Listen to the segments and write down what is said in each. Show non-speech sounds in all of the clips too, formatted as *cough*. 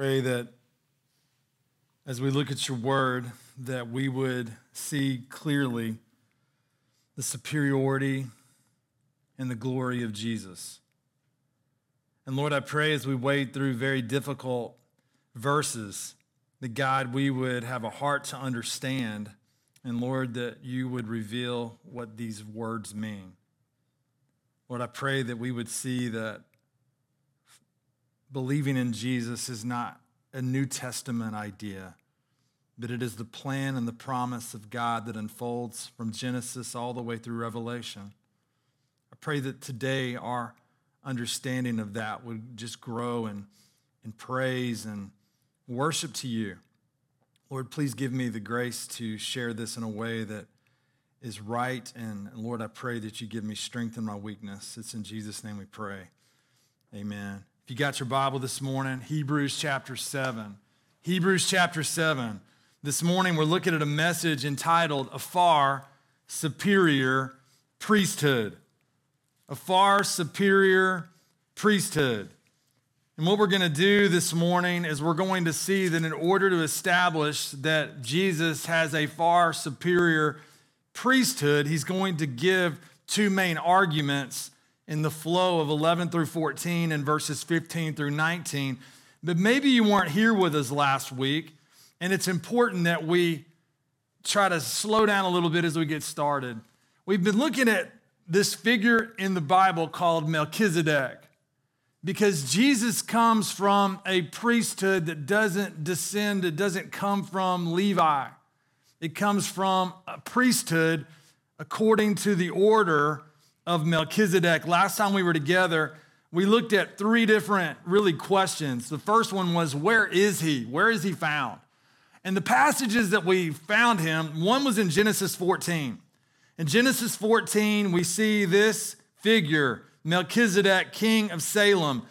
Pray that as we look at your word, that we would see clearly the superiority and the glory of Jesus. And Lord, I pray as we wade through very difficult verses, that God, we would have a heart to understand, and Lord, that you would reveal what these words mean. Lord, I pray that we would see that believing in Jesus is not a New Testament idea, but it is the plan and the promise of God that unfolds from Genesis all the way through Revelation. I pray that today our understanding of that would just grow in, in praise and worship to you. Lord, please give me the grace to share this in a way that is right. And Lord, I pray that you give me strength in my weakness. It's in Jesus' name we pray. Amen. You got your Bible this morning, Hebrews chapter 7. Hebrews chapter 7. This morning we're looking at a message entitled A Far Superior Priesthood. A far superior priesthood. And what we're going to do this morning is we're going to see that in order to establish that Jesus has a far superior priesthood, he's going to give two main arguments in the flow of 11 through 14 and verses 15 through 19. But maybe you weren't here with us last week, and it's important that we try to slow down a little bit as we get started. We've been looking at this figure in the Bible called Melchizedek because Jesus comes from a priesthood that doesn't descend, it doesn't come from Levi. It comes from a priesthood according to the order of Melchizedek. Last time we were together, we looked at three different really questions. The first one was, Where is he? Where is he found? And the passages that we found him, one was in Genesis 14. In Genesis 14, we see this figure, Melchizedek, king of Salem.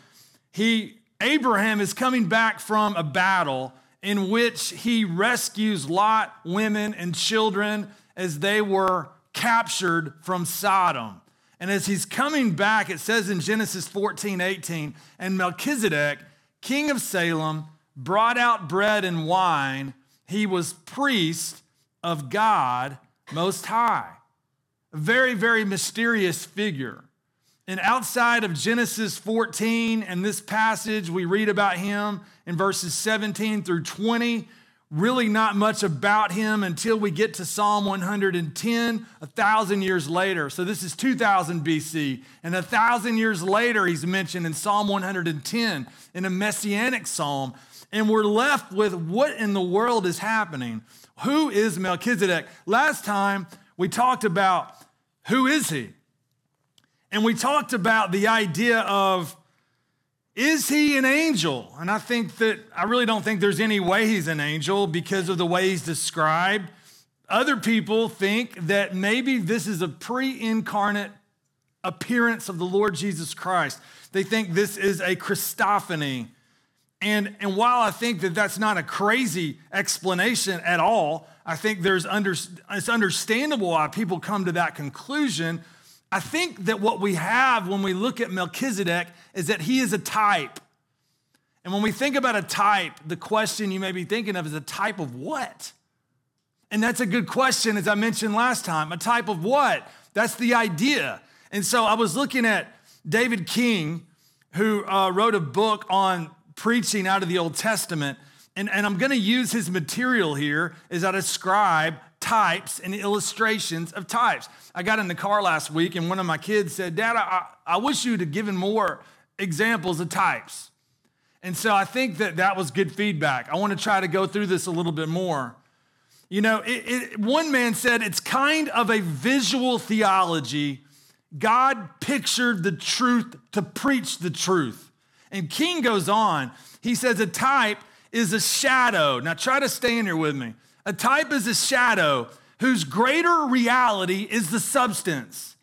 He, Abraham is coming back from a battle in which he rescues Lot, women, and children as they were captured from Sodom. And as he's coming back, it says in Genesis 14, 18, and Melchizedek, king of Salem, brought out bread and wine. He was priest of God Most High. A very, very mysterious figure. And outside of Genesis 14 and this passage, we read about him in verses 17 through 20 really not much about him until we get to Psalm 110, a thousand years later. So this is 2000 BC. And a thousand years later, he's mentioned in Psalm 110 in a messianic psalm. And we're left with what in the world is happening? Who is Melchizedek? Last time we talked about who is he? And we talked about the idea of is he an angel? And I think that I really don't think there's any way he's an angel because of the way he's described. Other people think that maybe this is a pre incarnate appearance of the Lord Jesus Christ. They think this is a Christophany. And, and while I think that that's not a crazy explanation at all, I think there's under, it's understandable why people come to that conclusion I think that what we have when we look at Melchizedek is that he is a type. And when we think about a type, the question you may be thinking of is a type of what? And that's a good question, as I mentioned last time. A type of what? That's the idea. And so I was looking at David King, who uh, wrote a book on preaching out of the Old Testament. And, and I'm going to use his material here as I describe types and illustrations of types. I got in the car last week and one of my kids said, Dad, I, I wish you'd have given more examples of types. And so I think that that was good feedback. I want to try to go through this a little bit more. You know, it, it, one man said it's kind of a visual theology. God pictured the truth to preach the truth. And King goes on, he says a type is a shadow. Now try to stay in here with me. A type is a shadow whose greater reality is the substance.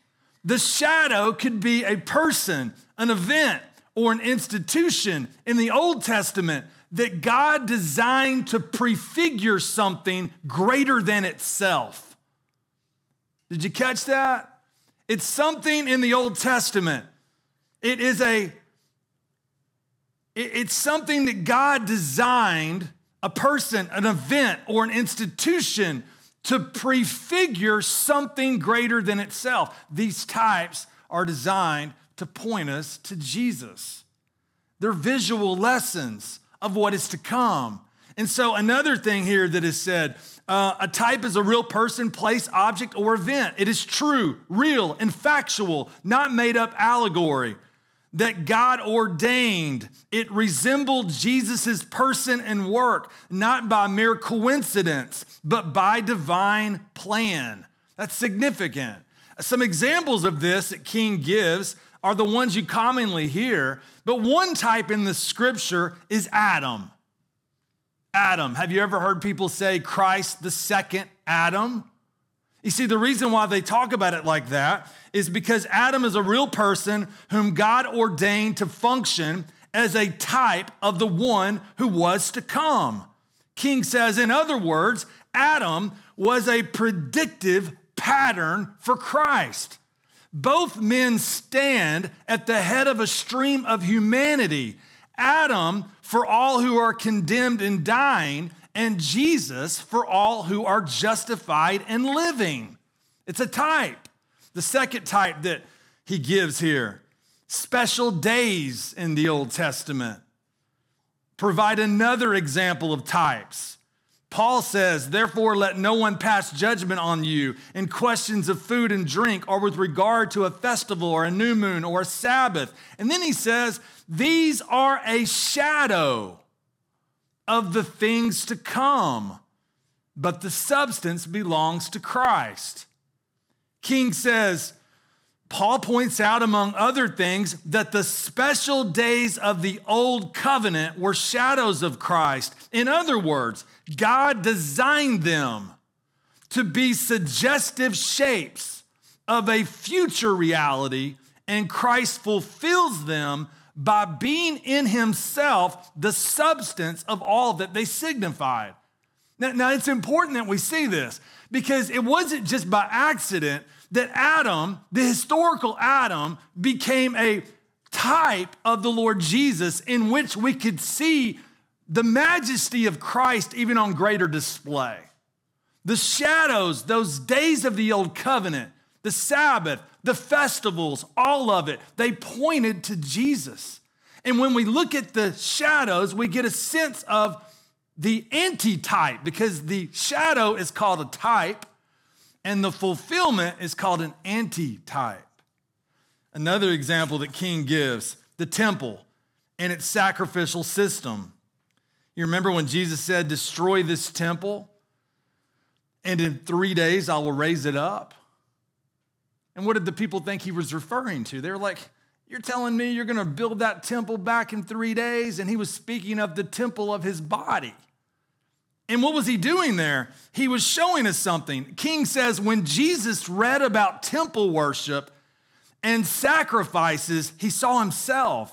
The shadow could be a person, an event, or an institution in the Old Testament that God designed to prefigure something greater than itself. Did you catch that? It's something in the Old Testament. It is a It's something that God designed a person, an event, or an institution to prefigure something greater than itself. These types are designed to point us to Jesus. They're visual lessons of what is to come. And so, another thing here that is said uh, a type is a real person, place, object, or event. It is true, real, and factual, not made up allegory that God ordained. It resembled Jesus' person and work, not by mere coincidence, but by divine plan. That's significant. Some examples of this that King gives are the ones you commonly hear, but one type in the scripture is Adam. Adam. Have you ever heard people say Christ the second Adam? You see, the reason why they talk about it like that is because Adam is a real person whom God ordained to function as a type of the one who was to come. King says, in other words, Adam was a predictive pattern for Christ. Both men stand at the head of a stream of humanity. Adam for all who are condemned and dying, and Jesus for all who are justified and living. It's a type. The second type that he gives here special days in the Old Testament provide another example of types. Paul says, Therefore, let no one pass judgment on you in questions of food and drink, or with regard to a festival, or a new moon, or a Sabbath. And then he says, These are a shadow of the things to come, but the substance belongs to Christ. King says, Paul points out, among other things, that the special days of the old covenant were shadows of Christ. In other words, God designed them to be suggestive shapes of a future reality, and Christ fulfills them by being in himself the substance of all that they signified. Now, now, it's important that we see this because it wasn't just by accident that Adam, the historical Adam, became a type of the Lord Jesus in which we could see the majesty of Christ even on greater display. The shadows, those days of the old covenant, the Sabbath, the festivals, all of it, they pointed to Jesus. And when we look at the shadows, we get a sense of the antitype because the shadow is called a type and the fulfillment is called an antitype. Another example that King gives the temple and its sacrificial system. You remember when Jesus said, Destroy this temple, and in three days I will raise it up? And what did the people think he was referring to? They were like, You're telling me you're going to build that temple back in three days? And he was speaking of the temple of his body. And what was he doing there? He was showing us something. King says when Jesus read about temple worship and sacrifices, he saw himself.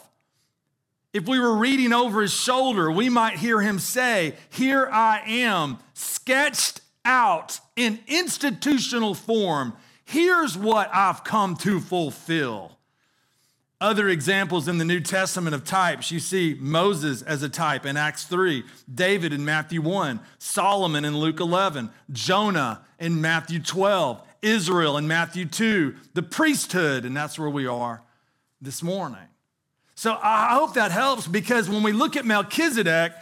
If we were reading over his shoulder, we might hear him say, Here I am, sketched out in institutional form. Here's what I've come to fulfill. Other examples in the New Testament of types, you see Moses as a type in Acts 3, David in Matthew 1, Solomon in Luke 11, Jonah in Matthew 12, Israel in Matthew 2, the priesthood, and that's where we are this morning. So I hope that helps because when we look at Melchizedek,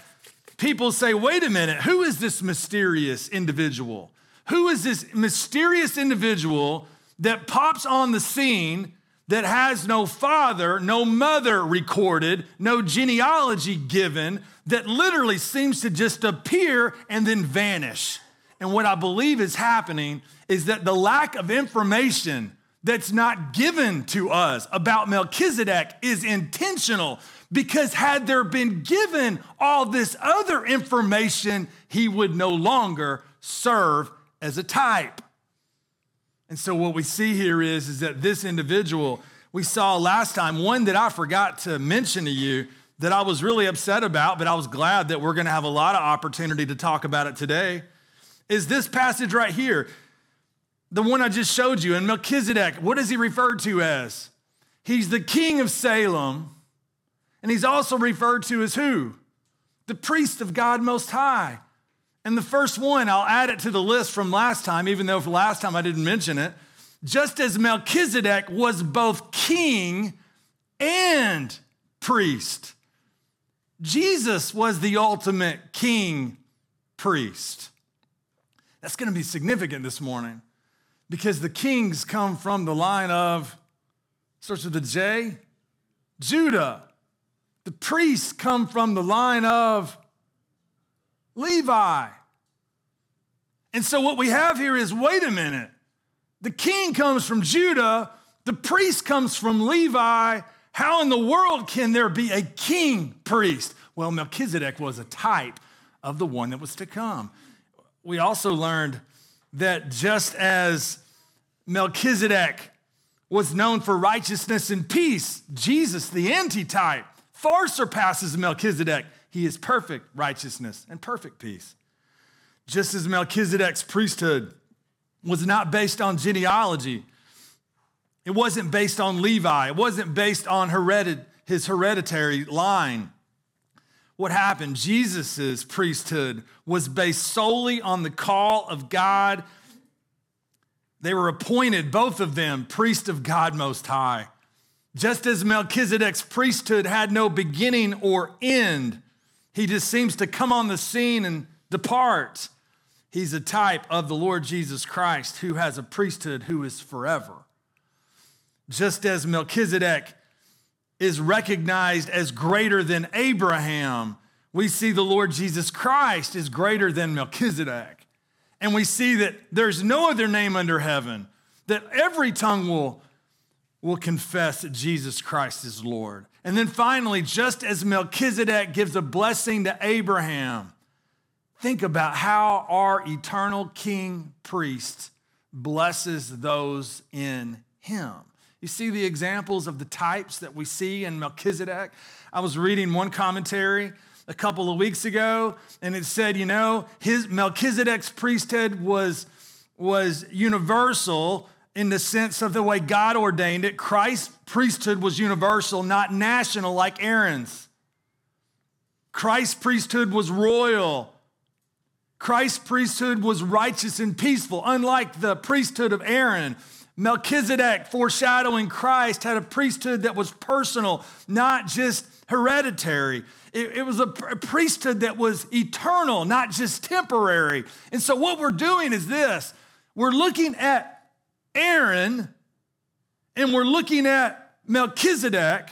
people say, wait a minute, who is this mysterious individual? Who is this mysterious individual that pops on the scene that has no father, no mother recorded, no genealogy given, that literally seems to just appear and then vanish? And what I believe is happening is that the lack of information that's not given to us about Melchizedek is intentional because had there been given all this other information, he would no longer serve as a type. And so what we see here is, is that this individual we saw last time, one that I forgot to mention to you that I was really upset about, but I was glad that we're going to have a lot of opportunity to talk about it today, is this passage right here the one I just showed you. in Melchizedek, what is he referred to as? He's the king of Salem, And he's also referred to as who? The priest of God Most High. And the first one, I'll add it to the list from last time, even though for last time I didn't mention it. Just as Melchizedek was both king and priest, Jesus was the ultimate king priest. That's going to be significant this morning because the kings come from the line of, starts with the J, Judah. The priests come from the line of Levi. And so what we have here is wait a minute. The king comes from Judah, the priest comes from Levi. How in the world can there be a king priest? Well, Melchizedek was a type of the one that was to come. We also learned that just as Melchizedek was known for righteousness and peace, Jesus, the antitype, far surpasses Melchizedek. He is perfect righteousness and perfect peace. Just as Melchizedek's priesthood was not based on genealogy, it wasn't based on Levi, it wasn't based on heredit- his hereditary line. What happened? Jesus' priesthood was based solely on the call of God. They were appointed, both of them, priest of God Most High. Just as Melchizedek's priesthood had no beginning or end, he just seems to come on the scene and depart. He's a type of the Lord Jesus Christ who has a priesthood who is forever. Just as Melchizedek is recognized as greater than Abraham, we see the Lord Jesus Christ is greater than Melchizedek. And we see that there's no other name under heaven, that every tongue will will confess that Jesus Christ is Lord. And then finally, just as Melchizedek gives a blessing to Abraham, think about how our eternal king priest blesses those in him. You see the examples of the types that we see in Melchizedek? I was reading one commentary a couple of weeks ago, and it said, you know, his Melchizedek's priesthood was, was universal in the sense of the way God ordained it. Christ's priesthood was universal, not national like Aaron's. Christ's priesthood was royal. Christ's priesthood was righteous and peaceful, unlike the priesthood of Aaron. Melchizedek, foreshadowing Christ, had a priesthood that was personal, not just hereditary. It, it was a, a priesthood that was eternal, not just temporary. And so, what we're doing is this we're looking at Aaron and we're looking at Melchizedek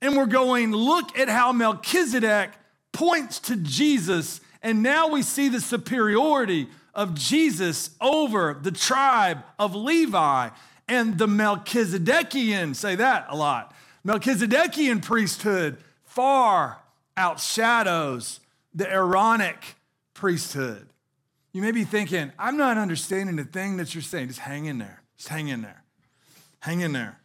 and we're going, look at how Melchizedek points to Jesus. And now we see the superiority of Jesus over the tribe of Levi and the Melchizedekian, say that a lot. Melchizedekian priesthood far outshadows the Aaronic priesthood. You may be thinking, I'm not understanding the thing that you're saying. Just hang in there. Just hang in there. Hang in there.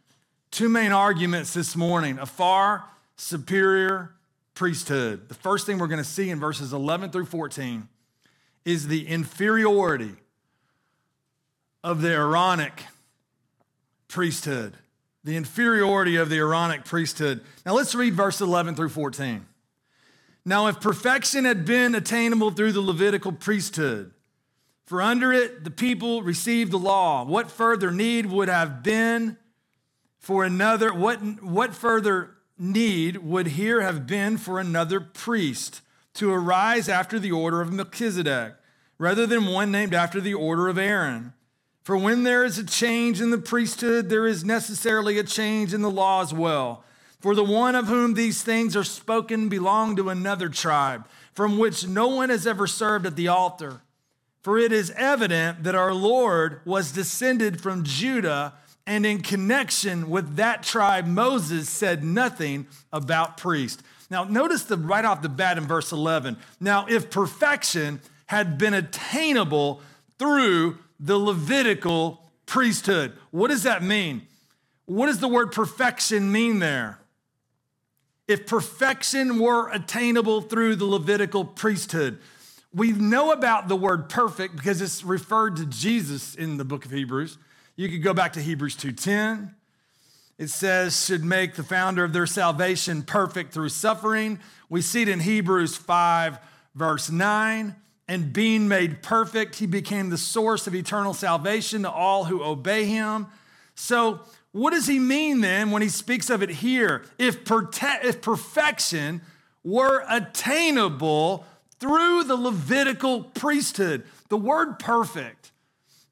Two main arguments this morning a far superior priesthood. The first thing we're going to see in verses 11 through 14 is the inferiority of the Aaronic priesthood. The inferiority of the Aaronic priesthood. Now let's read verse 11 through 14. Now, if perfection had been attainable through the Levitical priesthood, for under it the people received the law. What further need would have been for another? What, what further need would here have been for another priest to arise after the order of Melchizedek, rather than one named after the order of Aaron? For when there is a change in the priesthood, there is necessarily a change in the law as well. For the one of whom these things are spoken belonged to another tribe, from which no one has ever served at the altar. For it is evident that our Lord was descended from Judah, and in connection with that tribe, Moses said nothing about priest. Now, notice the right off the bat in verse 11. Now, if perfection had been attainable through the Levitical priesthood, what does that mean? What does the word perfection mean there? If perfection were attainable through the Levitical priesthood, we know about the word perfect because it's referred to Jesus in the book of Hebrews. You could go back to Hebrews 2:10. it says, should make the founder of their salvation perfect through suffering. We see it in Hebrews 5, verse 9. And being made perfect, he became the source of eternal salvation to all who obey him. So, what does he mean then when he speaks of it here? If, if perfection were attainable through the Levitical priesthood, the word perfect,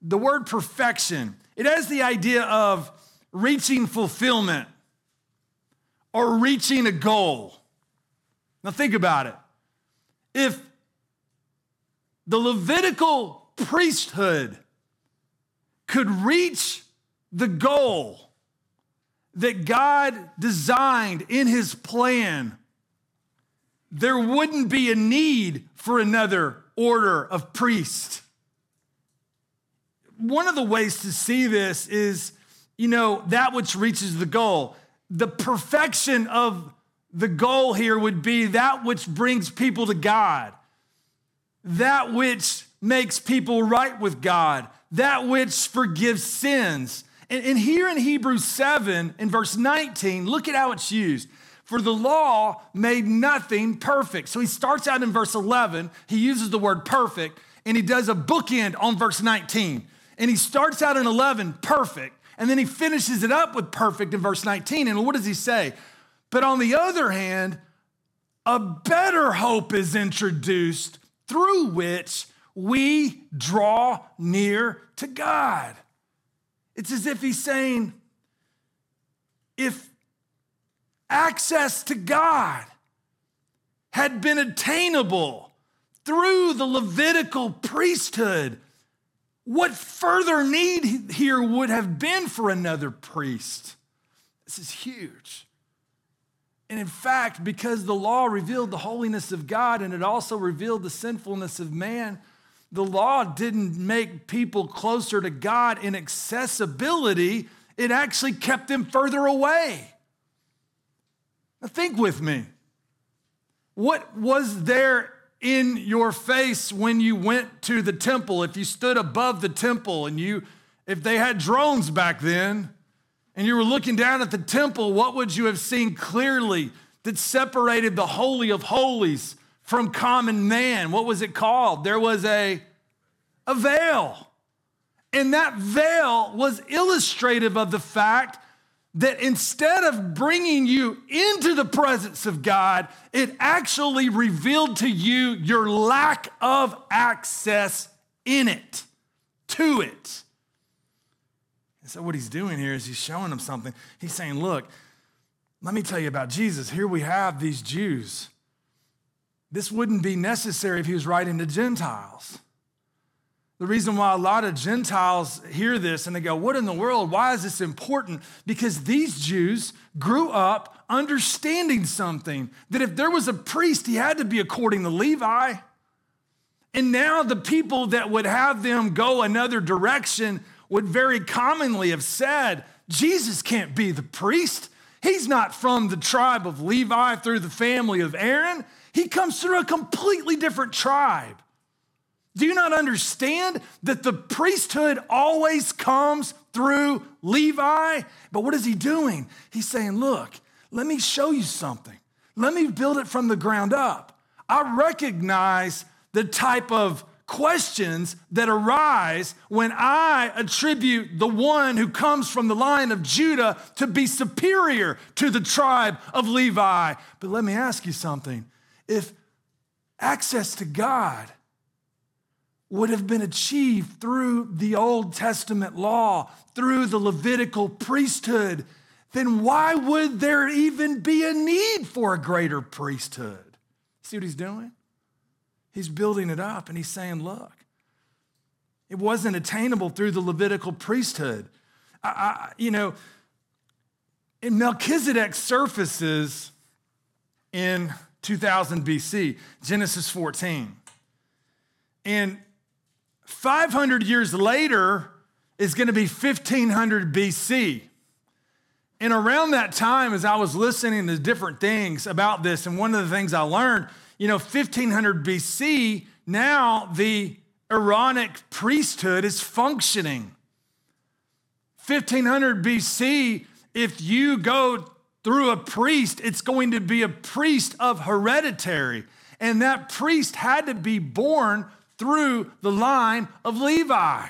the word perfection, it has the idea of reaching fulfillment or reaching a goal. Now, think about it. If the Levitical priesthood could reach the goal that God designed in his plan, there wouldn't be a need for another order of priest. One of the ways to see this is you know, that which reaches the goal. The perfection of the goal here would be that which brings people to God, that which makes people right with God, that which forgives sins. And, here in Hebrews 7, in verse 19, look at how it's used. For the law made nothing perfect. So he starts out in verse 11, he uses the word perfect, and he does a bookend on verse 19. And he starts out in 11, perfect. And then he finishes it up with perfect in verse 19. And what does he say? But on the other hand, a better hope is introduced through which we draw near to God. It's as if he's saying, if access to God had been attainable through the Levitical priesthood, what further need here would have been for another priest? This is huge. And in fact, because the law revealed the holiness of God and it also revealed the sinfulness of man, the law didn't make people closer to God in accessibility, it actually kept them further away. Now, think with me. What was there in your face when you went to the temple, if you stood above the temple and you, if they had drones back then, and you were looking down at the temple, what would you have seen clearly that separated the Holy of Holies from common man? What was it called? There was a, a veil. And that veil was illustrative of the fact that instead of bringing you into the presence of God, it actually revealed to you your lack of access in it, to it. And so, what he's doing here is he's showing them something. He's saying, Look, let me tell you about Jesus. Here we have these Jews. This wouldn't be necessary if he was writing to Gentiles. The reason why a lot of Gentiles hear this and they go, What in the world? Why is this important? Because these Jews grew up understanding something that if there was a priest, he had to be according to Levi. And now the people that would have them go another direction would very commonly have said, Jesus can't be the priest. He's not from the tribe of Levi through the family of Aaron. He comes through a completely different tribe. Do you not understand that the priesthood always comes through Levi? But what is he doing? He's saying, Look, let me show you something. Let me build it from the ground up. I recognize the type of questions that arise when I attribute the one who comes from the line of Judah to be superior to the tribe of Levi. But let me ask you something. If access to God would have been achieved through the Old Testament law, through the Levitical priesthood, then why would there even be a need for a greater priesthood? See what he's doing? He's building it up and he's saying, look, it wasn't attainable through the Levitical priesthood. I, I, you know, in Melchizedek surfaces in 2000 BC, Genesis 14. And 500 years later is going to be 1500 BC. And around that time, as I was listening to different things about this, and one of the things I learned, you know, 1500 BC, now the Aaronic priesthood is functioning. 1500 BC if you go through a priest, it's going to be a priest of hereditary. And that priest had to be born through the line of Levi.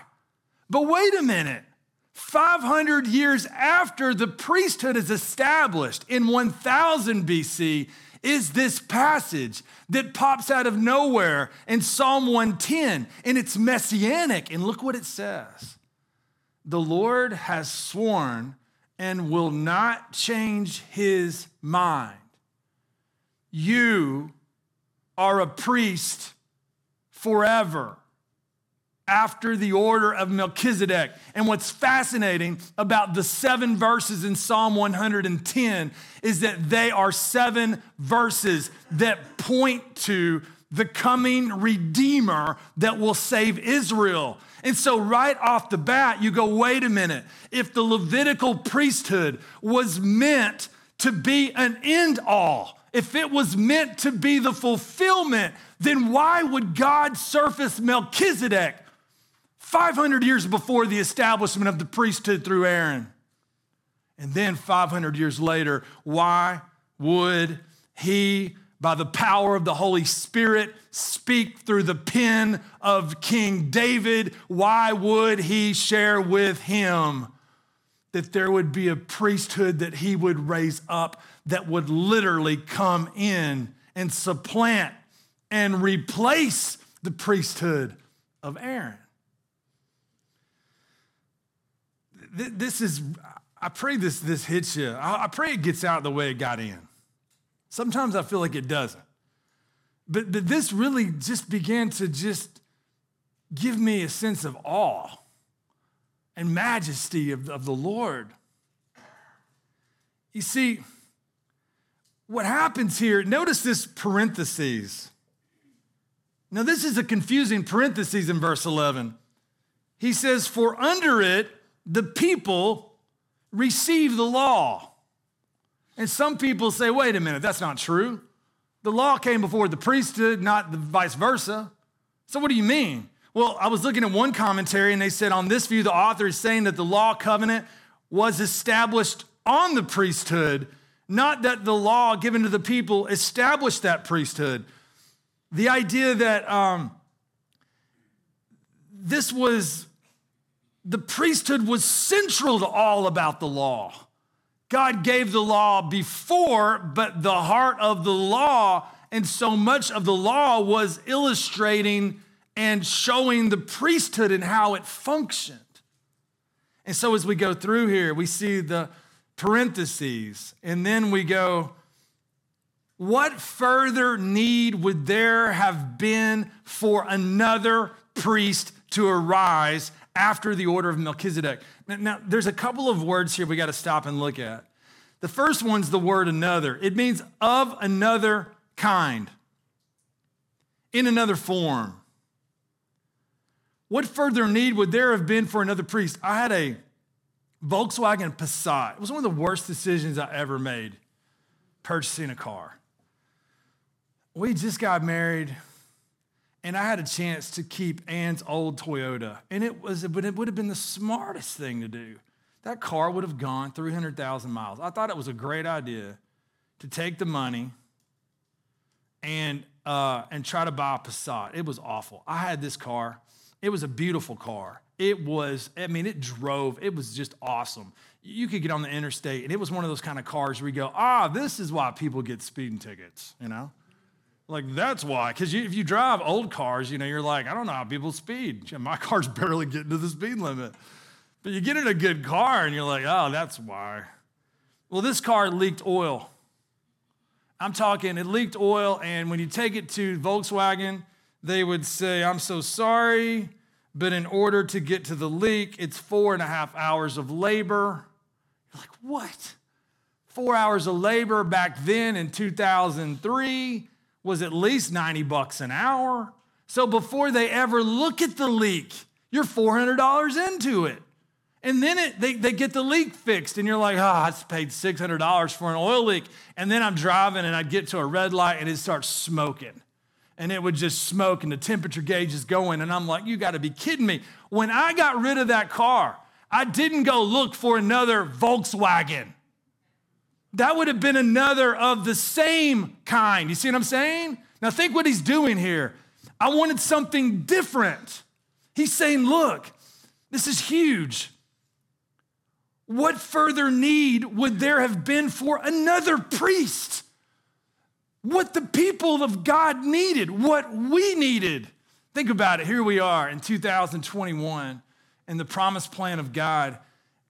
But wait a minute. 500 years after the priesthood is established in 1000 BC, is this passage that pops out of nowhere in Psalm 110, and it's messianic. And look what it says The Lord has sworn and will not change his mind. You are a priest forever after the order of Melchizedek. And what's fascinating about the seven verses in Psalm 110 is that they are seven verses that point to the coming Redeemer that will save Israel. And so, right off the bat, you go, wait a minute. If the Levitical priesthood was meant to be an end all, if it was meant to be the fulfillment, then why would God surface Melchizedek 500 years before the establishment of the priesthood through Aaron. And then 500 years later, why would he, by the power of the Holy Spirit, speak through the pen of King David? Why would he share with him that there would be a priesthood that he would raise up that would literally come in and supplant and replace the priesthood of Aaron? this is, I pray this, this hits you. I pray it gets out the way it got in. Sometimes I feel like it doesn't. But, but this really just began to just give me a sense of awe and majesty of, of the Lord. You see, what happens here, notice this parentheses. Now, this is a confusing parenthesis in verse 11. He says, For under it the people receive the law. And some people say, wait a minute, that's not true. The law came before the priesthood, not the vice versa. So, what do you mean? Well, I was looking at one commentary and they said, on this view, the author is saying that the law covenant was established on the priesthood, not that the law given to the people established that priesthood. The idea that um, this was the priesthood was central to all about the law. God gave the law before, but the heart of the law and so much of the law was illustrating and showing the priesthood and how it functioned. And so as we go through here, we see the parentheses, and then we go, what further need would there have been for another priest to arise after the order of Melchizedek. Now, now there's a couple of words here we got to stop and look at. The first one's the word another, it means of another kind, in another form. What further need would there have been for another priest? I had a Volkswagen Passat. It was one of the worst decisions I ever made purchasing a car. We just got married and I had a chance to keep Ann's old Toyota, and it was, but it would have been the smartest thing to do. That car would have gone 300,000 miles. I thought it was a great idea to take the money and uh, and try to buy a Passat. It was awful. I had this car. It was a beautiful car. It was, I mean, it drove. It was just awesome. You could get on the interstate, and it was one of those kind of cars where you go, ah, this is why people get speeding tickets, you know? Like, that's why. Because if you drive old cars, you know, you're like, I don't know how people speed. My *laughs* car's barely getting to the speed limit. But you get in a good car and you're like, oh, that's why. Well, this car leaked oil. I'm talking, it leaked oil, and when you take it to Volkswagen, they would say, I'm so sorry, but in order to get to the leak, it's four and a half hours of labor. You're like, what? Four hours of labor back then in 2003 was at least 90 bucks an hour. So before they ever look at the leak, you're $400 into it. And then it, they, they get the leak fixed, and you're like, oh, I paid $600 for an oil leak. And then I'm driving, and I'd get to a red light, and it starts smoking. And it would just smoke, and the temperature gauge is going. And I'm like, you got to be kidding me. When I got rid of that car, I didn't go look for another Volkswagen. That would have been another of the same kind. You see what I'm saying? Now, think what he's doing here. I wanted something different. He's saying, Look, this is huge. What further need would there have been for another priest? What the people of God needed, what we needed. Think about it. Here we are in 2021 and the promised plan of God.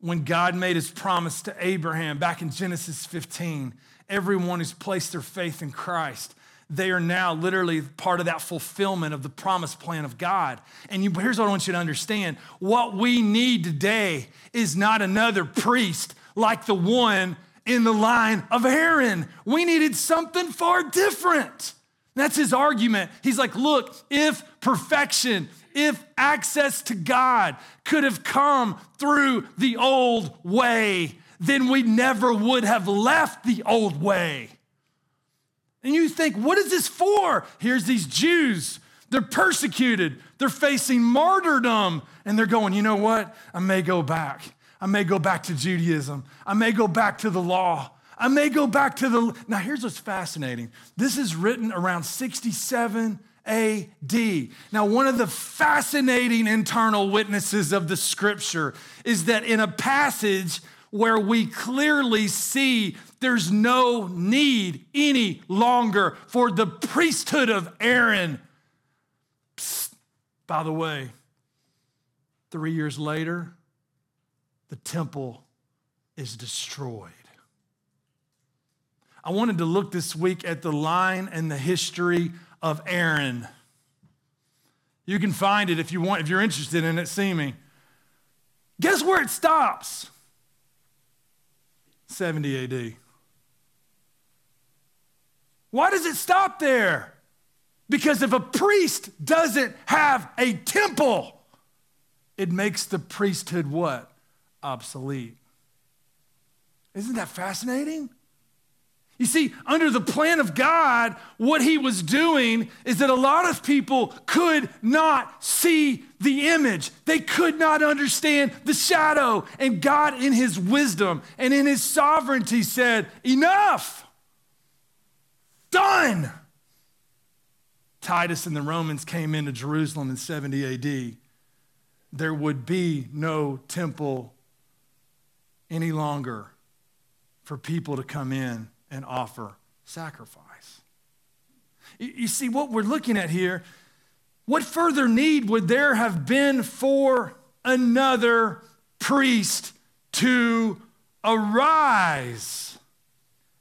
When God made his promise to Abraham back in Genesis 15, everyone who's placed their faith in Christ they are now literally part of that fulfillment of the promised plan of God. And you, here's what I want you to understand what we need today is not another priest like the one in the line of Aaron. We needed something far different. That's his argument. He's like, look, if perfection, if access to God could have come through the old way, then we never would have left the old way. And you think, what is this for? Here's these Jews. They're persecuted, they're facing martyrdom, and they're going, you know what? I may go back. I may go back to Judaism. I may go back to the law. I may go back to the. Now, here's what's fascinating this is written around 67 AD. Now, one of the fascinating internal witnesses of the scripture is that in a passage where we clearly see there's no need any longer for the priesthood of Aaron. Psst, by the way, three years later, the temple is destroyed. I wanted to look this week at the line and the history of Aaron. You can find it if you want, if you're interested in it, see me. Guess where it stops? 70 AD. Why does it stop there? Because if a priest doesn't have a temple, it makes the priesthood what? Obsolete. Isn't that fascinating? You see, under the plan of God, what he was doing is that a lot of people could not see the image. They could not understand the shadow. And God, in his wisdom and in his sovereignty, said, Enough! Done! Titus and the Romans came into Jerusalem in 70 AD. There would be no temple any longer for people to come in and offer sacrifice. You see, what we're looking at here, what further need would there have been for another priest to arise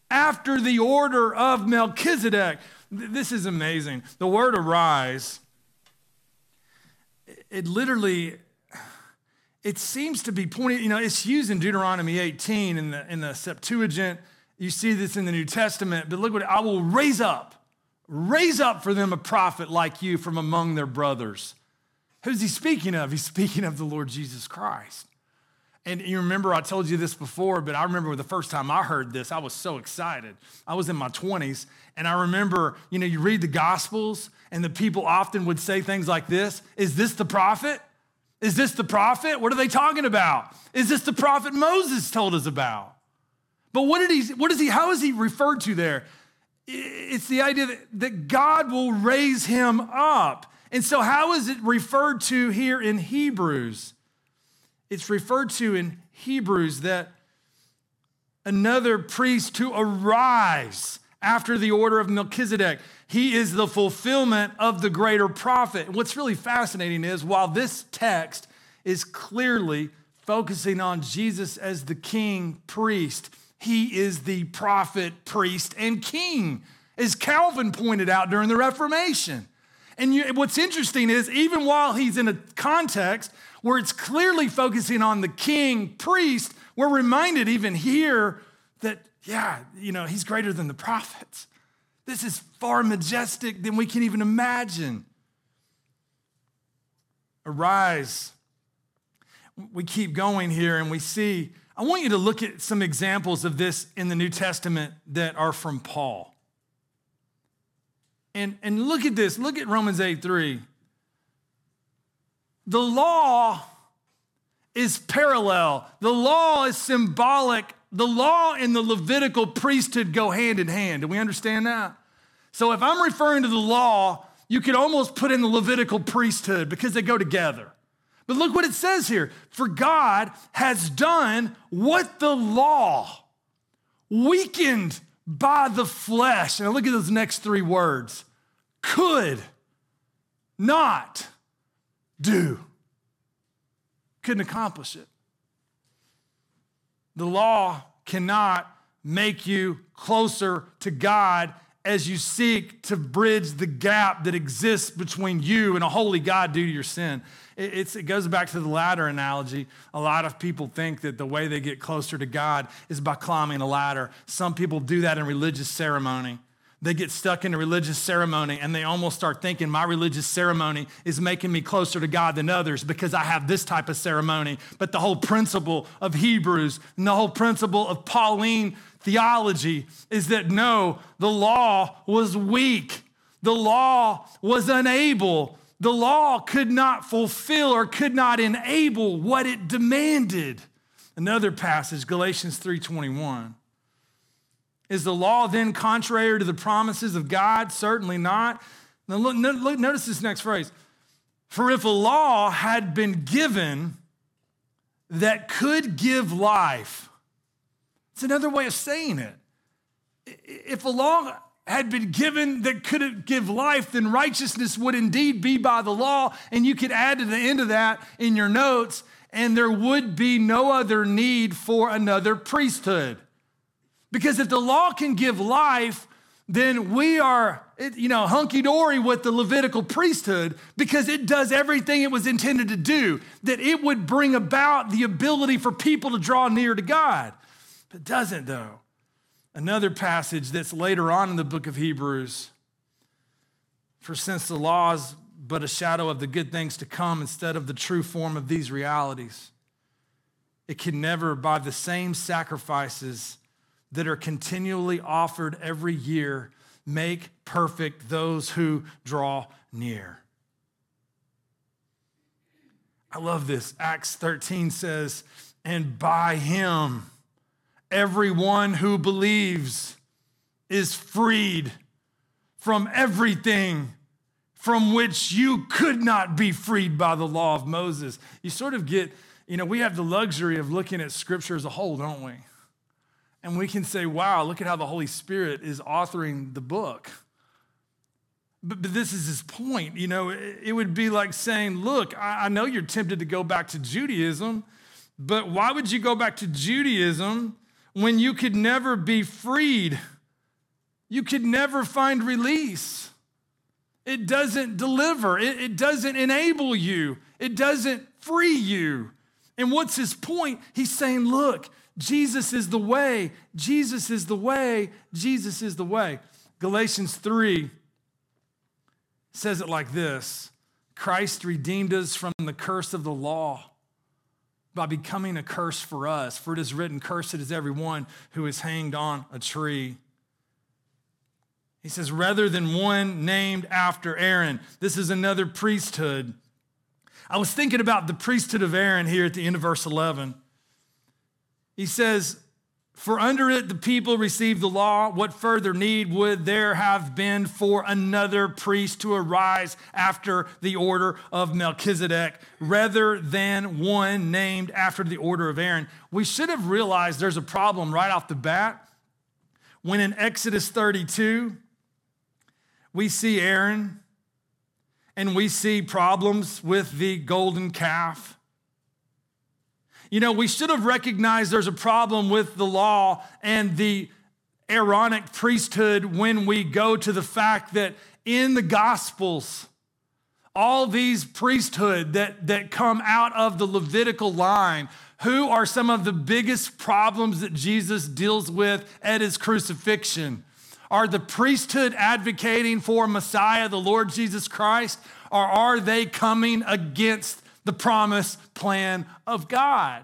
after the order of Melchizedek? This is amazing. The word arise, it literally it seems to be pointing, you know, it's used in Deuteronomy 18 in the, in the Septuagint. You see this in the New Testament, but look what I will raise up, raise up for them a prophet like you from among their brothers. Who's he speaking of? He's speaking of the Lord Jesus Christ. And you remember I told you this before, but I remember the first time I heard this, I was so excited. I was in my 20s, and I remember, you know, you read the Gospels, and the people often would say things like this Is this the prophet? Is this the prophet? What are they talking about? Is this the prophet Moses told us about? But what did he, what is he, how is he referred to there? It's the idea that, that God will raise him up. And so, how is it referred to here in Hebrews? It's referred to in Hebrews that another priest to arise after the order of Melchizedek. He is the fulfillment of the greater prophet. what's really fascinating is while this text is clearly focusing on Jesus as the king priest, he is the prophet, priest, and king, as Calvin pointed out during the Reformation. And you, what's interesting is, even while he's in a context where it's clearly focusing on the king, priest, we're reminded even here that, yeah, you know, he's greater than the prophets. This is far majestic than we can even imagine. Arise. We keep going here and we see I want you to look at some examples of this in the New Testament that are from Paul. And, and look at this. Look at Romans 8 3. The law is parallel. The law is symbolic. The law and the Levitical priesthood go hand in hand. Do we understand that? So if I'm referring to the law, you could almost put in the Levitical priesthood because they go together. But look what it says here For God has done what the law, weakened by the flesh, and look at those next three words, could not do. Couldn't accomplish it. The law cannot make you closer to God as you seek to bridge the gap that exists between you and a holy God due to your sin. It, it goes back to the ladder analogy. A lot of people think that the way they get closer to God is by climbing a ladder. Some people do that in religious ceremony. They get stuck in a religious ceremony and they almost start thinking my religious ceremony is making me closer to God than others because I have this type of ceremony. But the whole principle of Hebrews and the whole principle of Pauline theology is that no, the law was weak. The law was unable. The law could not fulfill or could not enable what it demanded. Another passage, Galatians 3:21. Is the law then contrary to the promises of God? Certainly not. Now look, look, notice this next phrase. For if a law had been given that could give life, it's another way of saying it. If a law had been given that could give life, then righteousness would indeed be by the law. And you could add to the end of that in your notes, and there would be no other need for another priesthood. Because if the law can give life, then we are, you know, hunky dory with the Levitical priesthood because it does everything it was intended to do, that it would bring about the ability for people to draw near to God. But doesn't, though. Another passage that's later on in the book of Hebrews. For since the law is but a shadow of the good things to come instead of the true form of these realities, it can never, by the same sacrifices that are continually offered every year, make perfect those who draw near. I love this. Acts 13 says, and by him, Everyone who believes is freed from everything from which you could not be freed by the law of Moses. You sort of get, you know, we have the luxury of looking at scripture as a whole, don't we? And we can say, wow, look at how the Holy Spirit is authoring the book. But, but this is his point. You know, it, it would be like saying, look, I, I know you're tempted to go back to Judaism, but why would you go back to Judaism when you could never be freed. You could never find release. It doesn't deliver, it, it, doesn't enable you, it doesn't free you. And what's his point? He's saying, look, Jesus is the way, Jesus is the way, Jesus is the way. Galatians 3 says it like this Christ redeemed us from the curse of the law by becoming a curse for us. For it is written, Cursed is everyone who is hanged on a tree. He says, rather than one named after Aaron, this is another priesthood. I was thinking about the priesthood of Aaron here at the end of verse 11. He says, for under it the people received the law. What further need would there have been for another priest to arise after the order of Melchizedek rather than one named after the order of Aaron? We should have realized there's a problem right off the bat. When in Exodus 32, we see Aaron and we see problems with the golden calf you know, we should have recognized there's a problem with the law and the Aaronic priesthood when we go to the fact that in the Gospels, all these priesthood that, that come out of the Levitical line, who are some of the biggest problems that Jesus deals with at his crucifixion? Are the priesthood advocating for Messiah, the Lord Jesus Christ, or are they coming against the promise plan of God.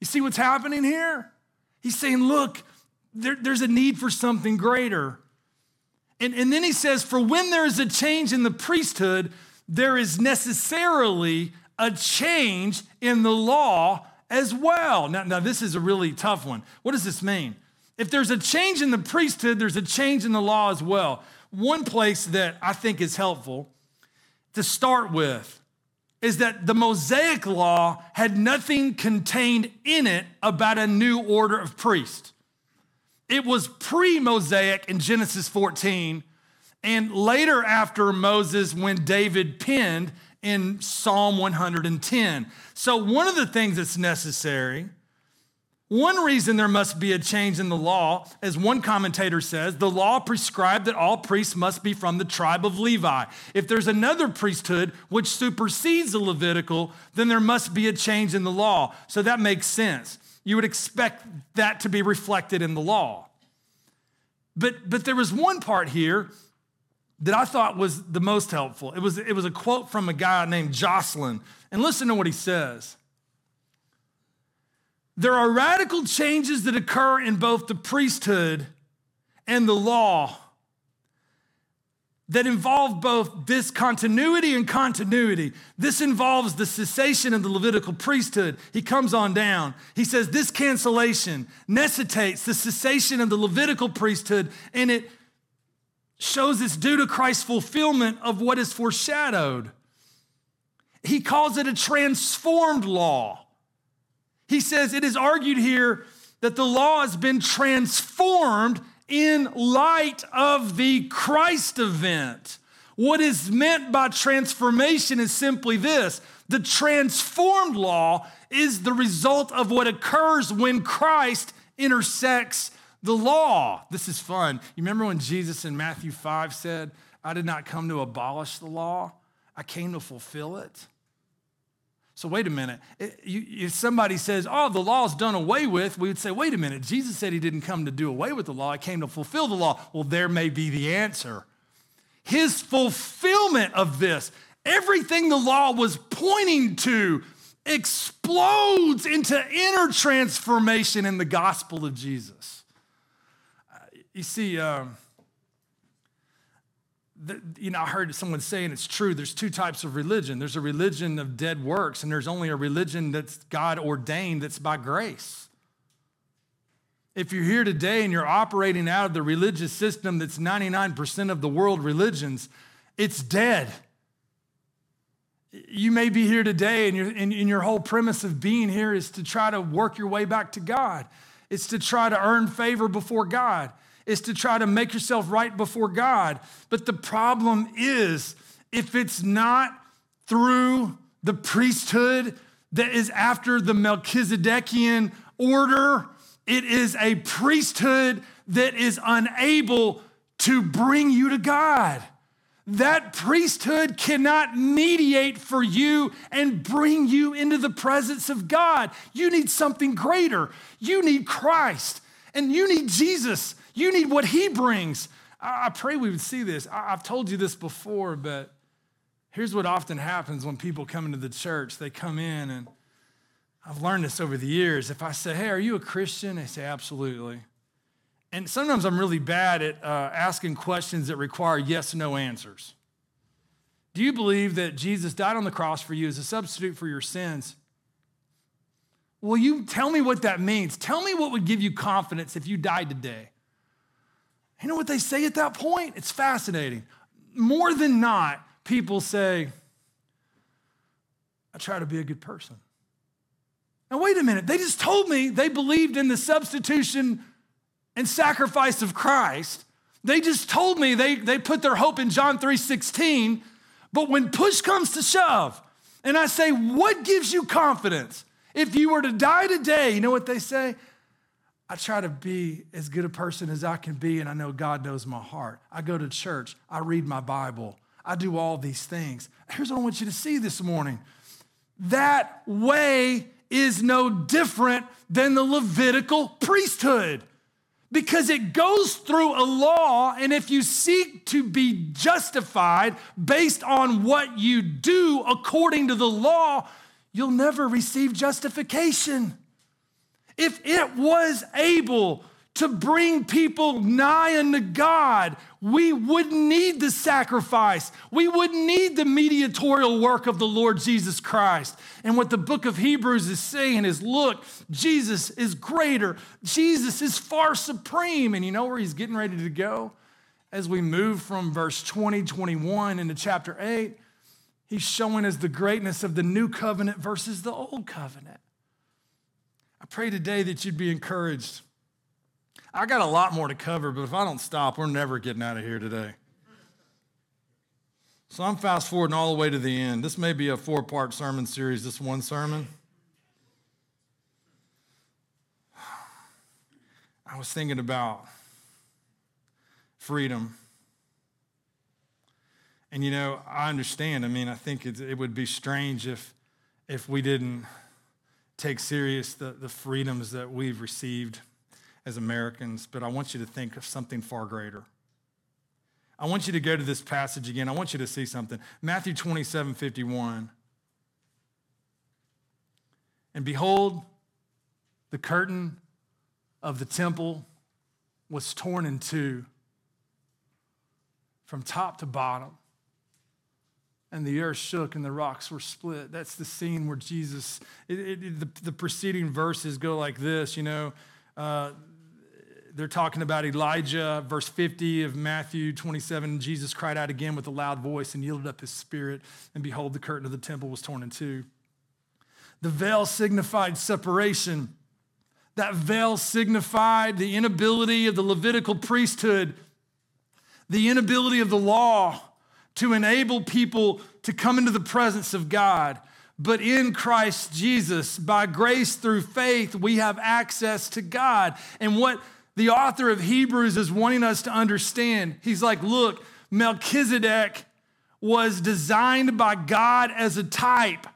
You see what's happening here? He's saying, look, there, there's a need for something greater. And, and then he says, for when there is a change in the priesthood, there is necessarily a change in the law as well. Now, now, this is a really tough one. What does this mean? If there's a change in the priesthood, there's a change in the law as well. One place that I think is helpful to start with is that the Mosaic law had nothing contained in it about a new order of priest. It was pre Mosaic in Genesis 14, and later after Moses, when David penned in Psalm 110. So, one of the things that's necessary one reason there must be a change in the law, as one commentator says, the law prescribed that all priests must be from the tribe of Levi. If there's another priesthood which supersedes the Levitical, then there must be a change in the law. So that makes sense. You would expect that to be reflected in the law. But, but there was one part here that I thought was the most helpful. It was, it was a quote from a guy named Joslin. And listen to what he says. There are radical changes that occur in both the priesthood and the law that involve both discontinuity and continuity. This involves the cessation of the Levitical priesthood. He comes on down. He says this cancellation necessitates the cessation of the Levitical priesthood, and it shows it's due to Christ's fulfillment of what is foreshadowed. He calls it a transformed law. He says it is argued here that the law has been transformed in light of the Christ event. What is meant by transformation is simply this the transformed law is the result of what occurs when Christ intersects the law. This is fun. You remember when Jesus in Matthew 5 said, I did not come to abolish the law, I came to fulfill it? So, wait a minute. If somebody says, oh, the law's done away with, we would say, wait a minute. Jesus said he didn't come to do away with the law, he came to fulfill the law. Well, there may be the answer. His fulfillment of this, everything the law was pointing to, explodes into inner transformation in the gospel of Jesus. You see, um, you know, I heard someone saying it's true. There's two types of religion. There's a religion of dead works, and there's only a religion that's God ordained that's by grace. If you're here today and you're operating out of the religious system that's 99% of the world religions, it's dead. You may be here today, and, and, and your whole premise of being here is to try to work your way back to God. It's to try to earn favor before God is to try to make yourself right before God. But the problem is, if it's not through the priesthood that is after the Melchizedekian order, it is a priesthood that is unable to bring you to God. That priesthood cannot mediate for you and bring you into the presence of God. You need something greater. You need Christ and you need Jesus you need what He brings. I pray we would see this. I've told you this before, but here's what often happens when people come into the church. They come in, and I've learned this over the years. If I say, Hey, are you a Christian? They say, Absolutely. And sometimes I'm really bad at uh, asking questions that require yes no answers. Do you believe that Jesus died on the cross for you as a substitute for your sins? Will you tell me what that means? Tell me what would give you confidence if you died today. You know what they say at that point? It's fascinating. More than not, people say, I try to be a good person. Now, wait a minute. They just told me they believed in the substitution and sacrifice of Christ. They just told me they, they put their hope in John 3 16. But when push comes to shove, and I say, What gives you confidence? If you were to die today, you know what they say? I try to be as good a person as I can be, and I know God knows my heart. I go to church, I read my Bible, I do all these things. Here's what I want you to see this morning that way is no different than the Levitical priesthood because it goes through a law, and if you seek to be justified based on what you do according to the law, you'll never receive justification if it was able to bring people nigh unto God, we wouldn't need the sacrifice. We wouldn't need the mediatorial work of the Lord Jesus Christ. And what the book of Hebrews is saying is look, Jesus is greater, Jesus is far supreme. And you know where he's getting ready to go? As we move from verse 20, 21 into chapter 8, he's showing us the greatness of the new covenant versus the old covenant. Pray today that you'd be encouraged I got a lot more to cover, but if I don't stop, we're never getting out of here today. So I'm fast forwarding all the way to the end. This may be a four part sermon series, this one sermon. I was thinking about freedom. And you know, I understand. I mean, I think it, it would be strange if, if we didn't take serious the, the freedoms that we've received as Americans, but I want you to think of something far greater. I want you to go to this passage again. I want you to see something. Matthew 27 51. And behold, the curtain of the temple was torn in two from top to bottom. And the earth shook and the rocks were split. That's the scene where Jesus, it, it, the, the preceding verses go like this, you know. Uh, they're talking about Elijah, verse 50 of Matthew 27. Jesus cried out again with a loud voice and yielded up his spirit, and behold, the curtain of the temple was torn in two. The veil signified separation. That veil signified the inability of the Levitical priesthood, the inability of the law to enable people to come into the presence of God. But in Christ Jesus, by grace through faith, we have access to God. And what the author of Hebrews is wanting us to understand. He's like, look, Melchizedek was designed by God as a type.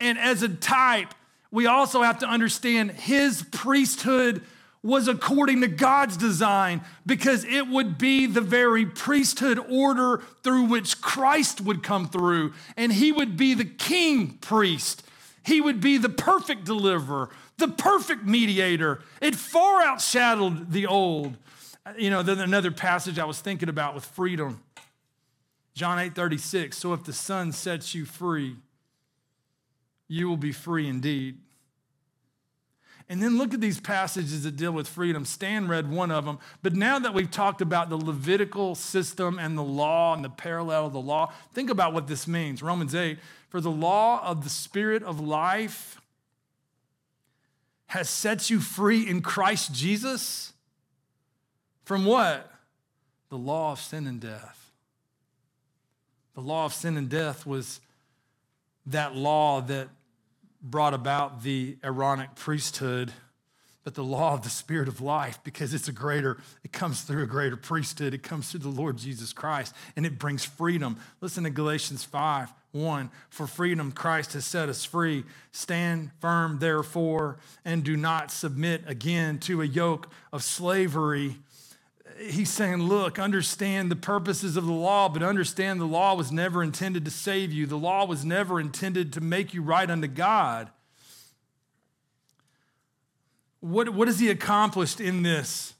And as a type, we also have to understand his priesthood was according to God's design because it would be the very priesthood order through which Christ would come through. And he would be the king priest. He would be the perfect deliverer, the perfect mediator. It far outshadowed the old. You know, then another passage I was thinking about with freedom. John 8 36. So if the Son sets you free, you will be free indeed. And then look at these passages that deal with freedom. Stan read one of them. But now that we've talked about the Levitical system and the law and the parallel of the law, think about what this means. Romans 8 For the law of the Spirit of life has set you free in Christ Jesus from what? The law of sin and death. The law of sin and death was that law that brought about the Aaronic priesthood, but the law of the spirit of life, because it's a greater, it comes through a greater priesthood. It comes through the Lord Jesus Christ, and it brings freedom. Listen to Galatians 5 1 For freedom Christ has set us free. Stand firm, therefore, and do not submit again to a yoke of slavery. He's saying, Look, understand the purposes of the law, but understand the law was never intended to save you. The law was never intended to make you right unto God. What, what has he accomplished in this?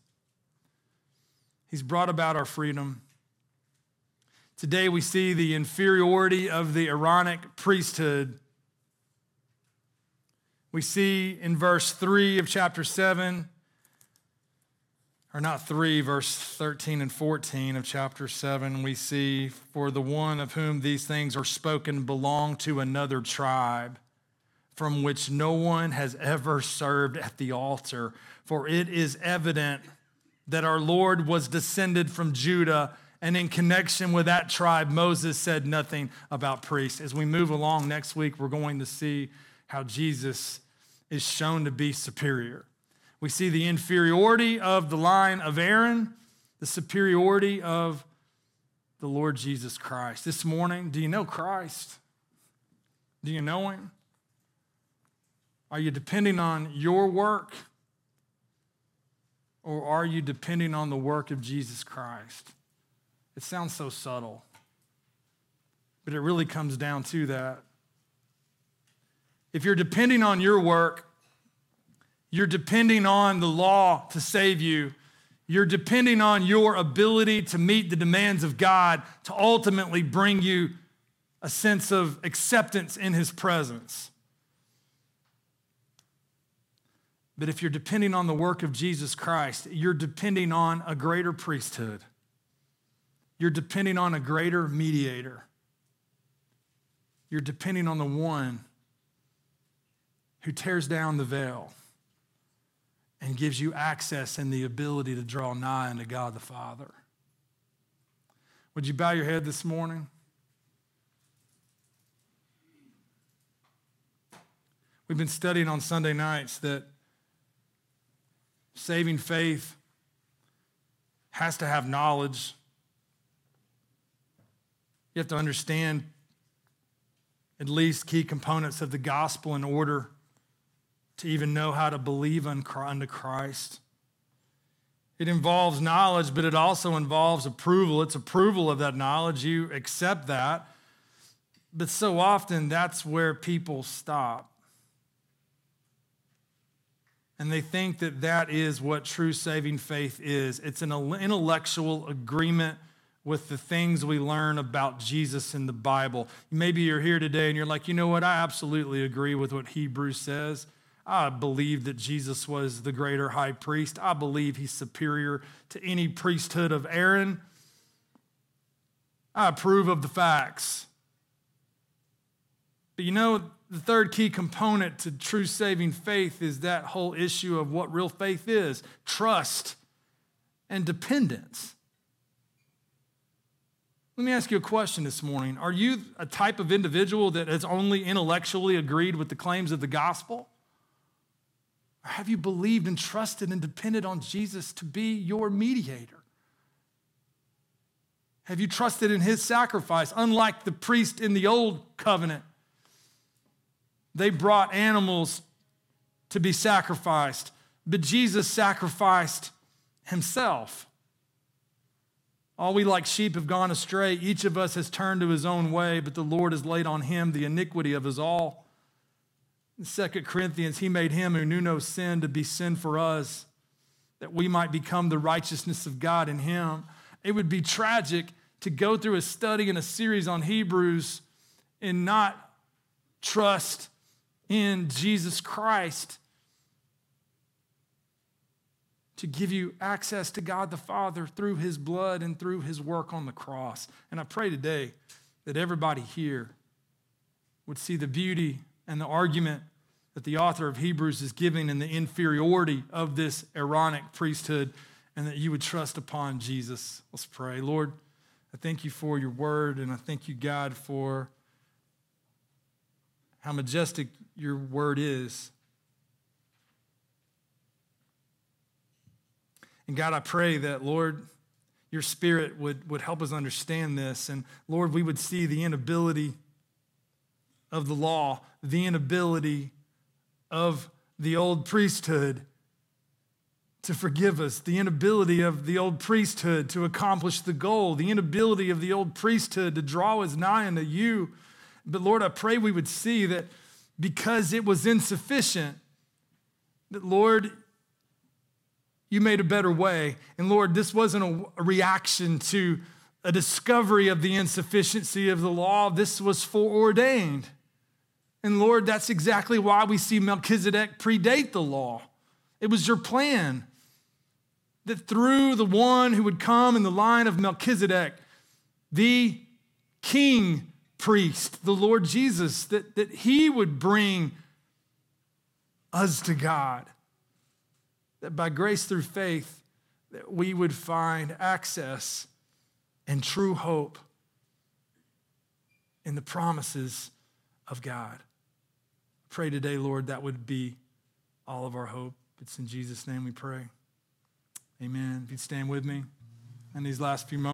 He's brought about our freedom. Today we see the inferiority of the Aaronic priesthood. We see in verse 3 of chapter 7, or not 3, verse 13 and 14 of chapter 7, we see, For the one of whom these things are spoken belong to another tribe, from which no one has ever served at the altar. For it is evident that our Lord was descended from Judah and in connection with that tribe, Moses said nothing about priests. As we move along next week, we're going to see how Jesus is shown to be superior. We see the inferiority of the line of Aaron, the superiority of the Lord Jesus Christ. This morning, do you know Christ? Do you know him? Are you depending on your work? Or are you depending on the work of Jesus Christ? It sounds so subtle, but it really comes down to that. If you're depending on your work, you're depending on the law to save you, You're depending on your ability to meet the demands of God to ultimately bring you a sense of acceptance in His presence. But if you're depending on the work of Jesus Christ, you're depending on a greater priesthood. You're depending on a greater mediator. You're depending on the one who tears down the veil and gives you access and the ability to draw nigh unto God the Father. Would you bow your head this morning? We've been studying on Sunday nights that saving faith has to have knowledge. You have to understand at least key components of the gospel in order to even know how to believe unto Christ. It involves knowledge, but it also involves approval. It's approval of that knowledge. You accept that. But so often, that's where people stop. And they think that that is what true saving faith is it's an intellectual agreement with the things we learn about Jesus in the Bible. Maybe you're here today and you're like, you know what? I absolutely agree with what Hebrews says. I believe that Jesus was the greater high priest. I believe he's superior to any priesthood of Aaron. I approve of the facts. But you know, the third key component to true saving faith is that whole issue of what real faith is trust and dependence. Let me ask you a question this morning. Are you a type of individual that has only intellectually agreed with the claims of the gospel? Or have you believed and trusted and depended on Jesus to be your mediator? Have you trusted in his sacrifice? Unlike the priest in the old covenant, they brought animals to be sacrificed, but Jesus sacrificed himself. All we like sheep have gone astray. Each of us has turned to his own way, but the Lord has laid on him the iniquity of us all. In 2 Corinthians, he made him who knew no sin to be sin for us, that we might become the righteousness of God in him. It would be tragic to go through a study and a series on Hebrews and not trust in Jesus Christ to give you access to God the Father through his blood and through his work on the cross. And I pray today that everybody here would see the beauty and the argument that the author of Hebrews is giving in the inferiority of this Aaronic priesthood and that you would trust upon Jesus. Let's pray. Lord, I thank you for your word and I thank you, God, for how majestic your word is. And God, I pray that, Lord, your spirit would, would help us understand this. And Lord, we would see the inability of the law, the inability of the old priesthood to forgive us, the inability of the old priesthood to accomplish the goal, the inability of the old priesthood to draw us nigh unto you. But Lord, I pray we would see that because it was insufficient, that Lord, you made a better way. And Lord, this wasn't a reaction to a discovery of the insufficiency of the law, this was foreordained. And Lord, that's exactly why we see Melchizedek predate the law. It was your plan that through the one who would come in the line of Melchizedek, the king priest, the Lord Jesus, that, that he would bring us to God. That by grace through faith, that we would find access and true hope in the promises of God. Pray today, Lord, that would be all of our hope. It's in Jesus' name we pray. Amen. If you'd stand with me in these last few moments.